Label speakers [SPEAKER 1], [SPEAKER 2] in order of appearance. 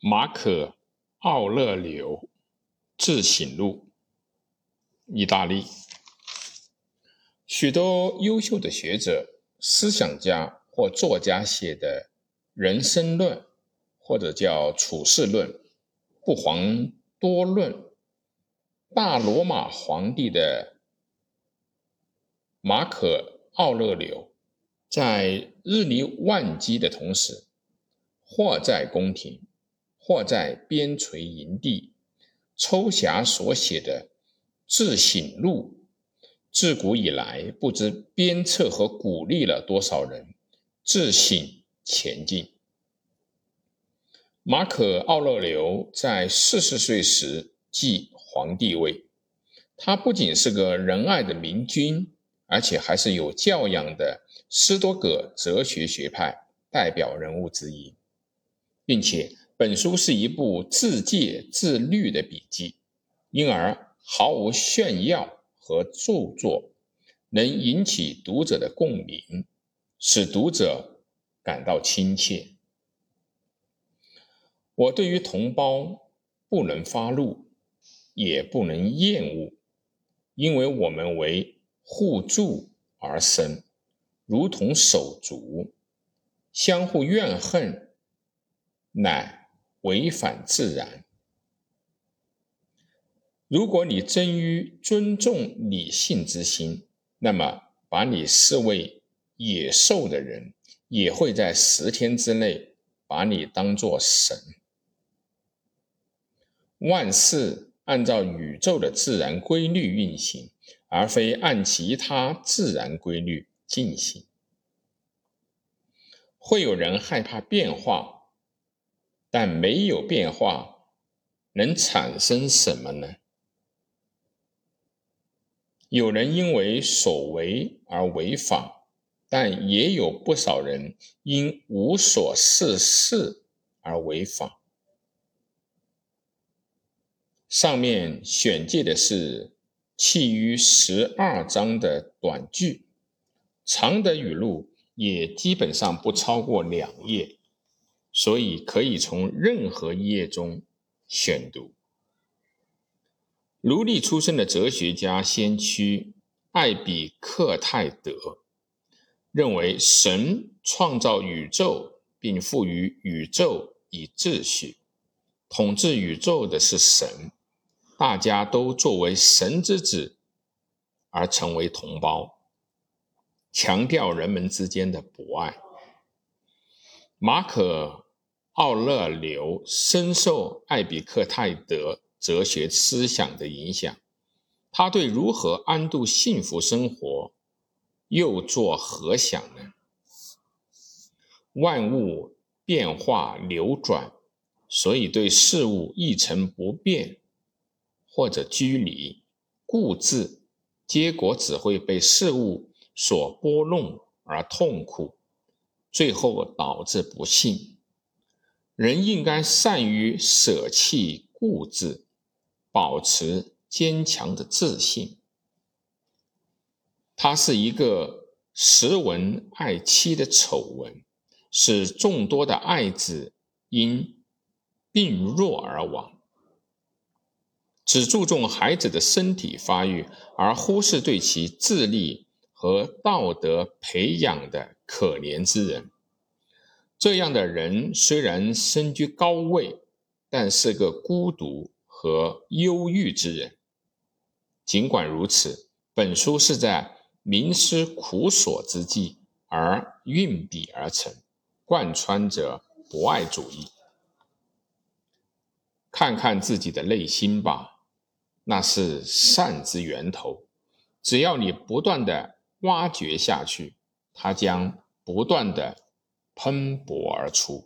[SPEAKER 1] 马可·奥勒留自省录，意大利。许多优秀的学者、思想家或作家写的人生论，或者叫处世论、不遑多论。大罗马皇帝的马可·奥勒留，在日理万机的同时，或在宫廷。或在边陲营地抽匣所写的自省录，自古以来不知鞭策和鼓励了多少人自省前进。马可·奥勒留在四十岁时即皇帝位，他不仅是个仁爱的明君，而且还是有教养的斯多葛哲学学派代表人物之一，并且。本书是一部自戒自律的笔记，因而毫无炫耀和著作，能引起读者的共鸣，使读者感到亲切。我对于同胞不能发怒，也不能厌恶，因为我们为互助而生，如同手足，相互怨恨，乃。违反自然。如果你真于尊重理性之心，那么把你视为野兽的人，也会在十天之内把你当作神。万事按照宇宙的自然规律运行，而非按其他自然规律进行。会有人害怕变化。但没有变化，能产生什么呢？有人因为所为而违法，但也有不少人因无所事事而违法。上面选借的是其余十二章的短句，长的语录也基本上不超过两页。所以可以从任何一页中选读。奴隶出身的哲学家先驱艾比克泰德认为，神创造宇宙，并赋予宇宙以秩序，统治宇宙的是神，大家都作为神之子而成为同胞，强调人们之间的博爱。马可。奥勒留深受艾比克泰德哲学思想的影响，他对如何安度幸福生活又作何想呢？万物变化流转，所以对事物一成不变或者拘泥固执，结果只会被事物所拨弄而痛苦，最后导致不幸。人应该善于舍弃固执，保持坚强的自信。它是一个时闻爱妻的丑闻，使众多的爱子因病弱而亡。只注重孩子的身体发育，而忽视对其智力和道德培养的可怜之人。这样的人虽然身居高位，但是个孤独和忧郁之人。尽管如此，本书是在冥思苦索之际而运笔而成，贯穿着博爱主义。看看自己的内心吧，那是善之源头。只要你不断的挖掘下去，它将不断的。喷薄而出。